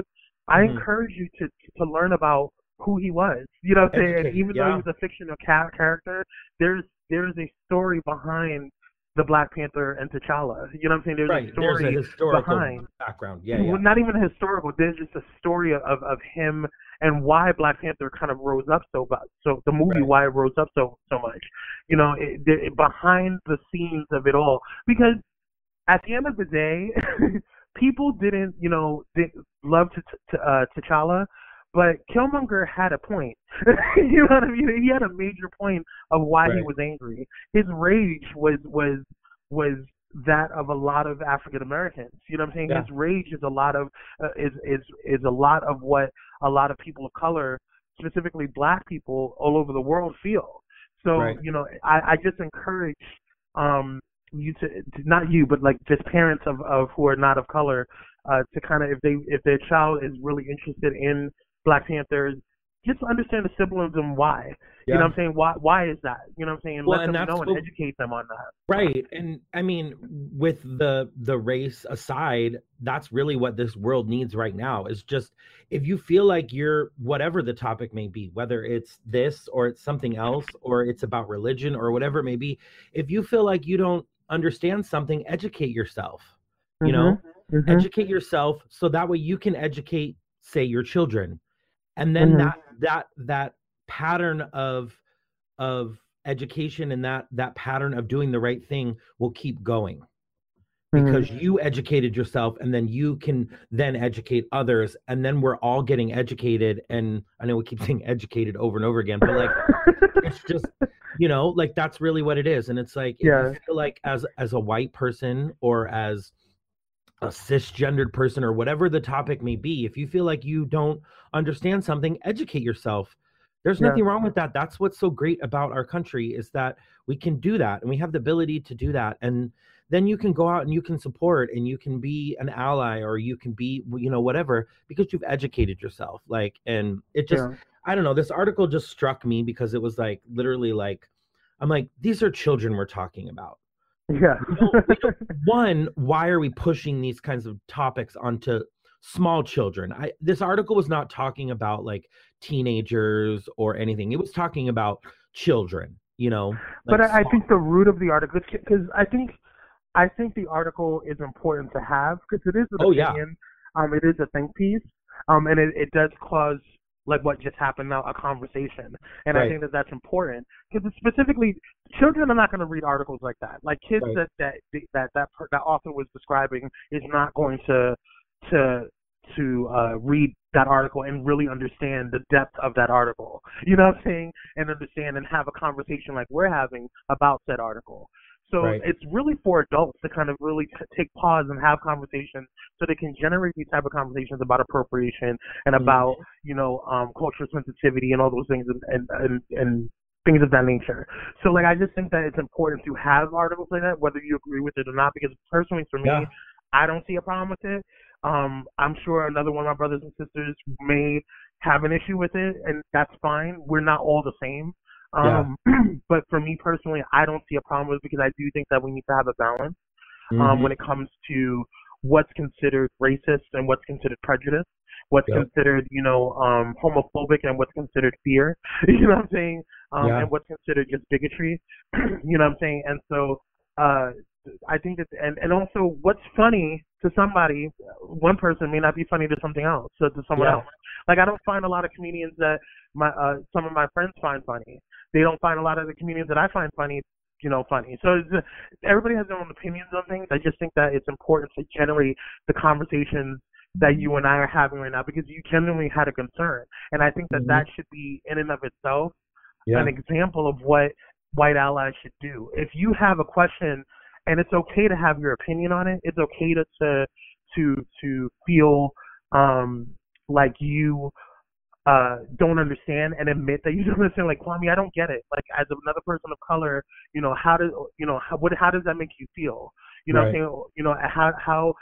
S6: I
S7: Mhm.
S6: encourage you to to learn about who he was. You know what I'm saying? Even though
S7: yeah.
S6: he was a fictional ca- character, there's there's a story behind the Black Panther and T'Challa. You know what I'm saying? There's
S7: right?
S6: a story
S7: There's a historical
S6: behind.
S7: background. Yeah, yeah.
S6: well, not even historical. There's just a story of, of him and why Black Panther kind of rose up so so the movie
S7: Right.
S6: why it rose up so so much. You know, it, it, behind the scenes of it all because at the end of the day, (laughs) people didn't, you know, didn't love to, to uh, T'Challa, but Killmonger had a point. (laughs) you know what I mean? He had a major point of why he was angry. His rage was was was that of a lot of African Americans. You know what I'm saying?
S7: Yeah.
S6: His rage is a lot of uh, is is is a lot of what a lot of people of color, specifically Black people all over the world, feel. So
S7: Right.
S6: you know, I, I just encourage um you to to- not you, but like just parents of of who are not of color, uh, to kind of if they if their child is really interested in Black Panthers, just understand the symbolism why. You know what I'm saying? Why why is that? You know what I'm saying?
S7: Well,
S6: let them know and
S7: what-
S6: educate them on that.
S7: Right. And I mean, with the the race aside, that's really what this world needs right now is just if you feel like you're whatever the topic may be, whether it's this or it's something else or it's about religion or whatever it may be, if you feel like you don't understand something, educate yourself. You know,
S6: Mhm.
S7: educate yourself so that way you can educate say your children and then
S6: Mhm.
S7: that that that pattern of of education and that that pattern of doing the right thing will keep going
S6: Mhm.
S7: because you educated yourself and then you can then educate others and then we're all getting educated and i know we keep (laughs) saying educated over and over again but like it's just (laughs) you know like that's really what it is and it's like
S6: Yeah.
S7: like as as a white person or as a cisgendered person or whatever the topic may be if you feel like you don't understand something educate yourself there's
S6: Yeah.
S7: nothing wrong with that that's what's so great about our country is that we can do that and we have the ability to do that and then you can go out and you can support and you can be an ally or you can be you know whatever because you've educated yourself like and it just
S6: Yeah.
S7: I don't know. This article just struck me because it was like literally like, I'm like, these are children we're talking about.
S6: Yeah. (laughs)
S7: One, why are we pushing these kinds of topics onto small children? I this article was not talking about like teenagers or anything. It was talking about children. You know,
S6: but I, I think the root of the article, because I think, I think the article is important to have because it is an
S7: Oh, yeah.
S6: Um, it is a think piece. Um, and it, it does cause like what just happened now a conversation, and I think that that's important because specifically children are not going to read articles like that. Like kids
S7: Right.
S6: that that that that per- that author was describing is not going to to to uh, read that article and really understand the depth of that article. You know what I'm saying? And understand and have a conversation like we're having about that article. So
S7: Right.
S6: it's really for adults to kind of really t- take pause and have conversations so they can generate these type of conversations about appropriation and
S7: Mhm.
S6: about you know um, cultural sensitivity and all those things and and, and and things of that nature. So like I just think that it's important to have articles like that, whether you agree with it or not. Because personally, for me,
S7: Yeah.
S6: I don't see a problem with it. Um, I'm sure another one of my brothers and sisters may have an issue with it, and that's fine. We're not all the same. Um, (clears throat) but for me personally, I don't see a problem with it because I do think that we need to have a balance um,
S7: Mhm.
S6: when it comes to what's considered racist and what's considered prejudice, what's
S7: Yep.
S6: considered, you know, um, homophobic and what's considered fear. (laughs) You know what I'm saying? Um,
S7: Yeah.
S6: And what's considered just bigotry. (clears throat) you know what I'm saying? And so uh, I think that, and, and also what's funny to somebody, one person may not be funny to something else, so to someone
S7: Yeah.
S6: else. Like I don't find a lot of comedians that my uh, some of my friends find funny. They don't find a lot of the comedians that I find funny, you know, funny. So it's, everybody has their own opinions on things. I just think that it's important to generate the conversations that you and I are having right now because you genuinely had a concern, and I think that
S7: Mhm.
S6: that should be in and of itself
S7: yeah.
S6: an example of what white allies should do. If you have a question, and it's okay to have your opinion on it, it's okay to to to, to feel um, like you uh, don't understand and admit that you (laughs) don't understand. Like Kwame, I don't get it. Like as another person of color, you know, how does you know how what how does that make you feel? You know, what I'm saying you know how how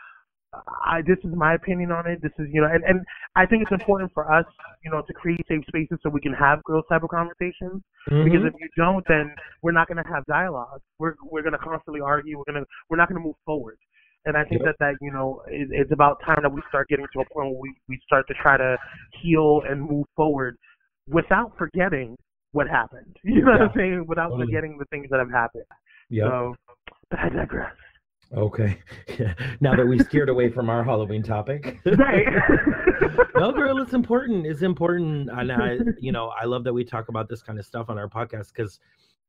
S6: I this is my opinion on it. This is you know, and and I think it's important for us, you know, to create safe spaces so we can have those type of conversations. Because
S7: Mhm.
S6: if you don't, then we're not going to have dialogue. We're we're going to constantly argue. We're gonna we're not going to move forward. And I think
S7: Yep.
S6: that that you know it, it's about time that we start getting to a point where we we start to try to heal and move forward without forgetting what happened. (laughs) You know what I'm saying? Without
S7: Totally.
S6: forgetting the things that have happened.
S7: Yep.
S6: So, but I digress.
S7: Okay. (laughs) now that we steered away from our Halloween topic. (laughs)
S6: Right.
S7: no, girl, it's important. It's important. And I, you know, I love that we talk about this kind of stuff on our podcast because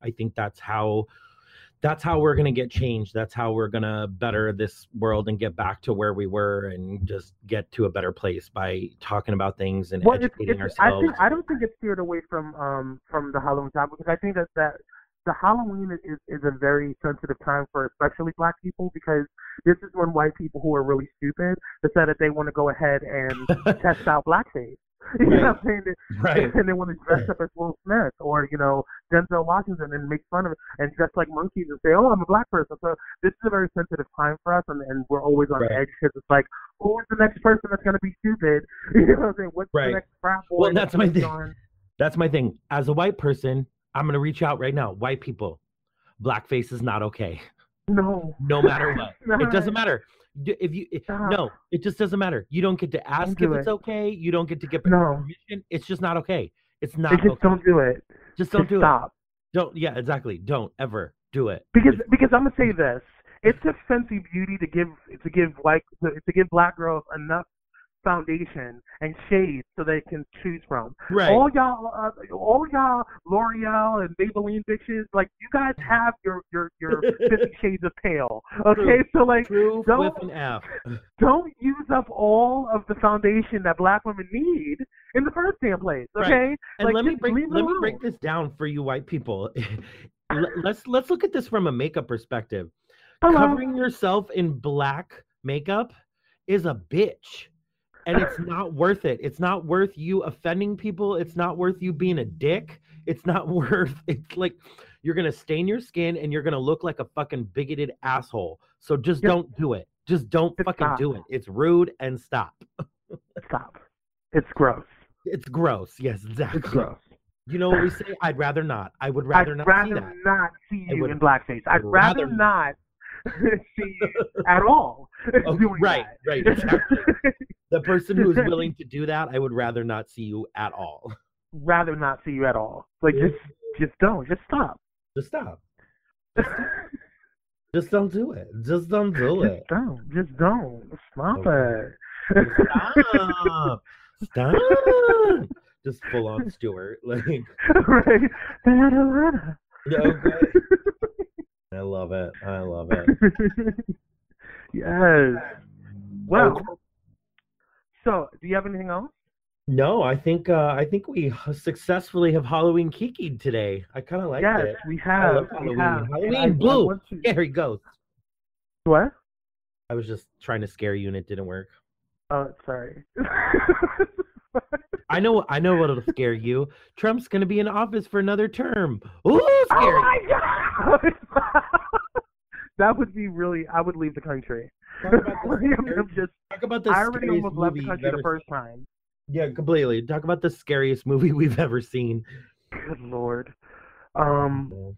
S7: I think that's how that's how we're gonna get change. That's how we're gonna better this world and get back to where we were and just get to a better place by talking about things and
S6: Well,
S7: educating
S6: it's, I
S7: ourselves.
S6: think I don't think it's steered away from um from the Halloween time because I think that that the Halloween is, is is a very sensitive time for especially black people because this is when white people who are really stupid decide that they want to go ahead and (laughs) test out blackface. (laughs) You know what I'm saying?
S7: right.
S6: and they want to dress up as Will Smith or you know Denzel Washington and make fun of it and dress like monkeys and say, "Oh, I'm a black person." So this is a very sensitive time for us, and, and we're always on
S7: Right.
S6: edge because it's like, who is the next person that's going to be stupid? (laughs) You know what I'm saying? What's
S7: Right.
S6: the next frat boy?
S7: Well, that's
S6: gonna
S7: my thing.
S6: on? (laughs)
S7: That's my thing. As a white person, I'm gonna reach out right now. White people, blackface is not okay.
S6: No.
S7: No matter what. It doesn't matter. If you it-
S6: Stop.
S7: no, it just doesn't matter. You don't get to ask if
S6: do
S7: it's
S6: it.
S7: okay. You don't get to get
S6: No.
S7: permission. It's just not okay. It's not
S6: They just
S7: okay.
S6: don't do it.
S7: just don't
S6: Just
S7: do
S6: stop.
S7: it. Don't. Yeah, exactly. Don't ever do it.
S6: Because because I'm gonna say this, it's a Fenty Beauty to give to give like to, to give black girls enough foundation and shade so they can choose from.
S7: Right.
S6: All y'all, uh, all y'all L'Oreal and Maybelline bitches, like you guys have your your your (laughs) Fifty Shades of Pale. Okay, so like don't
S7: with an F. (laughs)
S6: don't use up all of the foundation that black women need in the first damn place.
S7: Right.
S6: Okay,
S7: And
S6: like,
S7: let me break let me break this down for you white people. (laughs) Let- let's let's look at this from a makeup perspective.
S6: Hello.
S7: Covering yourself in black makeup is a bitch. And it's not worth it. It's not worth you offending people. It's not worth you being a dick. It's not (laughs) worth it's like you're gonna stain your skin and you're gonna look like a fucking bigoted asshole. So just
S6: Yep.
S7: don't do it. Just don't fucking
S6: stop.
S7: do it. It's rude and stop.
S6: Stop. It's gross.
S7: It's gross. Yes, exactly.
S6: It's gross.
S7: You know what we say? I'd rather not. I would rather
S6: I'd
S7: not
S6: rather
S7: see that.
S6: not see you in blackface. I'd
S7: would
S6: rather,
S7: rather-
S6: not (laughs) see at all (laughs)
S7: Oh, right,
S6: that.
S7: right, exactly. (laughs) The person who's willing to do that, I would rather not see you at all.
S6: rather not see you at all. Like just, just don't. Just stop.
S7: Just stop. Just don't do it. Just don't do
S6: just
S7: it.
S6: don't. Just don't. Stop
S7: Okay.
S6: it.
S7: Stop. Stop. Just full on Stewart. Like,
S6: right.
S7: Okay. I love it. I love it. (laughs)
S6: yes. Well, so do you have anything else?
S7: No, I think uh, I think we successfully have Halloween kikied today. I kind of like
S6: yes,
S7: it.
S6: we
S7: I
S6: have.
S7: love
S6: we
S7: Halloween.
S6: have.
S7: Halloween
S6: I-
S7: blue.
S6: to-
S7: Scary ghost.
S6: What?
S7: I was just trying to scare you and it didn't work.
S6: Oh, sorry. (laughs)
S7: I know I know what'll scare you. Trump's gonna be in office for another term. Ooh, scary.
S6: Oh my god! (laughs) that would be really. I would leave the country.
S7: Talk about (laughs) the
S6: just.
S7: Talk about the
S6: I already almost left the country the first time.
S7: Yeah, completely. Talk about the scariest movie we've ever seen.
S6: Good lord. Um,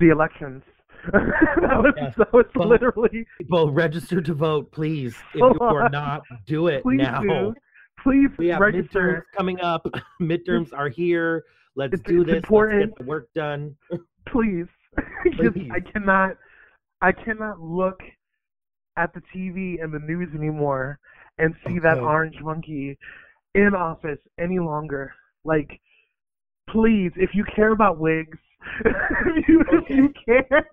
S6: the elections. (laughs) that was,
S7: Yes.
S6: that was
S7: Well,
S6: literally.
S7: People register to vote, please. If you are not, do it
S6: Please
S7: now.
S6: do. Please
S7: We have midterms
S6: register.
S7: coming up. midterms are here. Let's
S6: It's-
S7: do this. Let's get the work done.
S6: Please. (laughs) Just- I cannot. I cannot look at the TV and the news anymore and see that orange monkey in office any longer. Like, please, if you care about wigs, (laughs) if you if you care,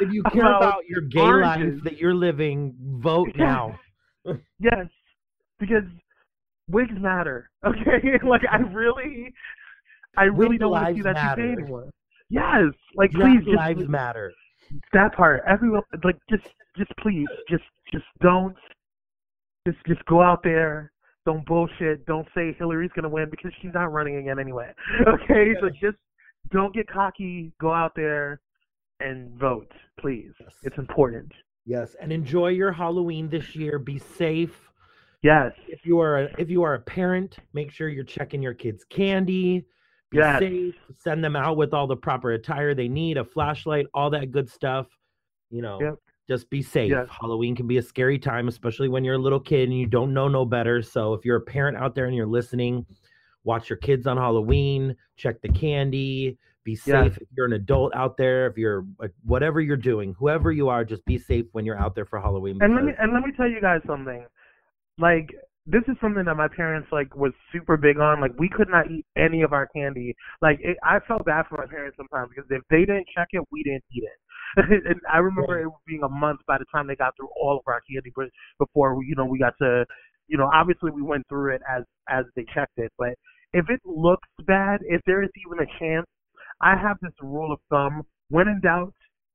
S7: If you care
S6: about
S7: about your gay
S6: oranges.
S7: life that you're living, vote
S6: Yes.
S7: now. (laughs)
S6: yes, because wigs matter. Okay, like I really, I really don't want to see that
S7: matter.
S6: Anymore. Yes, like
S7: Black
S6: please, just
S7: lives matter.
S6: that part. Everyone, like, just, just please, just, just don't, just, just go out there. Don't bullshit. Don't say Hillary's gonna win because she's not running again anyway. (laughs) Okay, so just don't get cocky. Go out there and vote, please.
S7: Yes.
S6: It's important.
S7: Yes, and enjoy your Halloween this year. Be safe.
S6: Yes,
S7: If you are a, if you are a parent, make sure you're checking your kids' candy.
S6: Yes.
S7: safe. Send them out with all the proper attire they need, a flashlight, all that good stuff. You know,
S6: Yep.
S7: just be safe.
S6: Yes.
S7: Halloween can be a scary time, especially when you're a little kid and you don't know no better. So if you're a parent out there and you're listening, watch your kids on Halloween. Check the candy. Be safe. If you're an adult out there, if you're uh, whatever you're doing, whoever you are, just be safe when you're out there for Halloween.
S6: and let me and let me tell you guys something. Like this is something that my parents like was super big on. Like we could not eat any of our candy. Like it, I felt bad for my parents sometimes because if they didn't check it, we didn't eat it. (laughs) and I remember it being a month by the time they got through all of our candy, but before we, you know we got to, you know, obviously we went through it as as they checked it. But if it looks bad, if there is even a chance, I have this rule of thumb: when in doubt,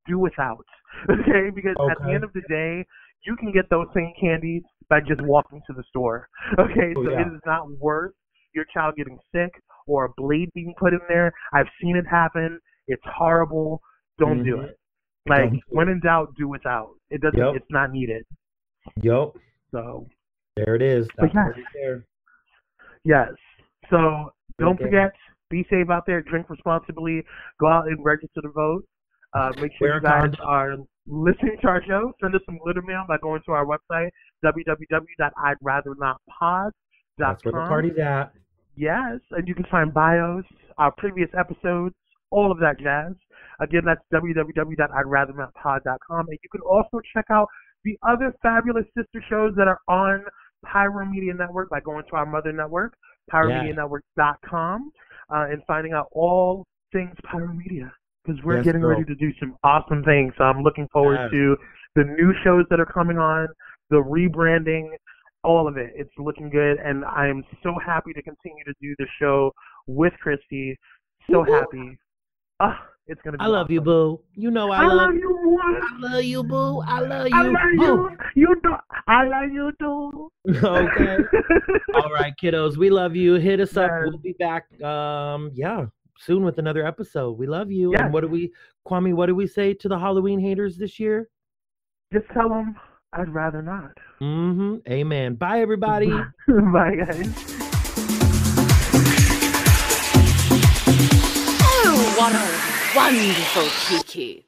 S6: do without. (laughs) Okay, because at the end of the day, you can get those same candies by just walking to the store. (laughs) Okay,
S7: Oh,
S6: so
S7: yeah.
S6: it is not worth your child getting sick or a blade being put in there. I've seen it happen. It's horrible. Don't do
S7: Mhm.
S6: it. Like
S7: Don't
S6: when in doubt, do without. It doesn't.
S7: Yep.
S6: It's not needed.
S7: Yep.
S6: So
S7: There it is. That's
S6: yes.
S7: right
S6: yes. So don't
S7: Okay.
S6: forget. Be safe out there. Drink responsibly. Go out and register to vote. Uh, make sure
S7: Wear
S6: you guys are listening to our show. Send us some glitter mail by going to our website www.i'drathernotpod.com.
S7: That's where the party's at.
S6: Yes, and you can find bios, our previous episodes, all of that jazz. Again, that's www.i'drathernotpod.com. And you can also check out the other fabulous sister shows that are on Pyro Media Network by going to our mother network, pyromedianetwork.com, uh, and finding out all things Pyro Media. Because we're
S7: Yes,
S6: getting
S7: girl.
S6: ready to do some awesome things. So I'm looking forward to the new shows that are coming on, the rebranding, all of it. It's looking good, and I am so happy to continue to do the show with Christy. So
S7: Woo-hoo.
S6: happy. Ah, it's gonna be.
S7: I love you, boo. You know I,
S6: I
S7: love
S6: love you. boy.
S7: I love you, boo. I love you.
S6: I love
S7: boo.
S6: you. You do. I love you too. (laughs)
S7: okay. All right, kiddos. We love you. Hit us up. We'll be back. Um, yeah, soon with another episode. We love you.
S6: Yes.
S7: And what do we, Kwame? What do we say to the Halloween haters this year?
S6: Just tell them I'd rather not.
S7: Mm-hmm. Amen. Bye, (laughs) everybody.
S6: Bye, guys.
S2: Oh, what a wonderful Kiki.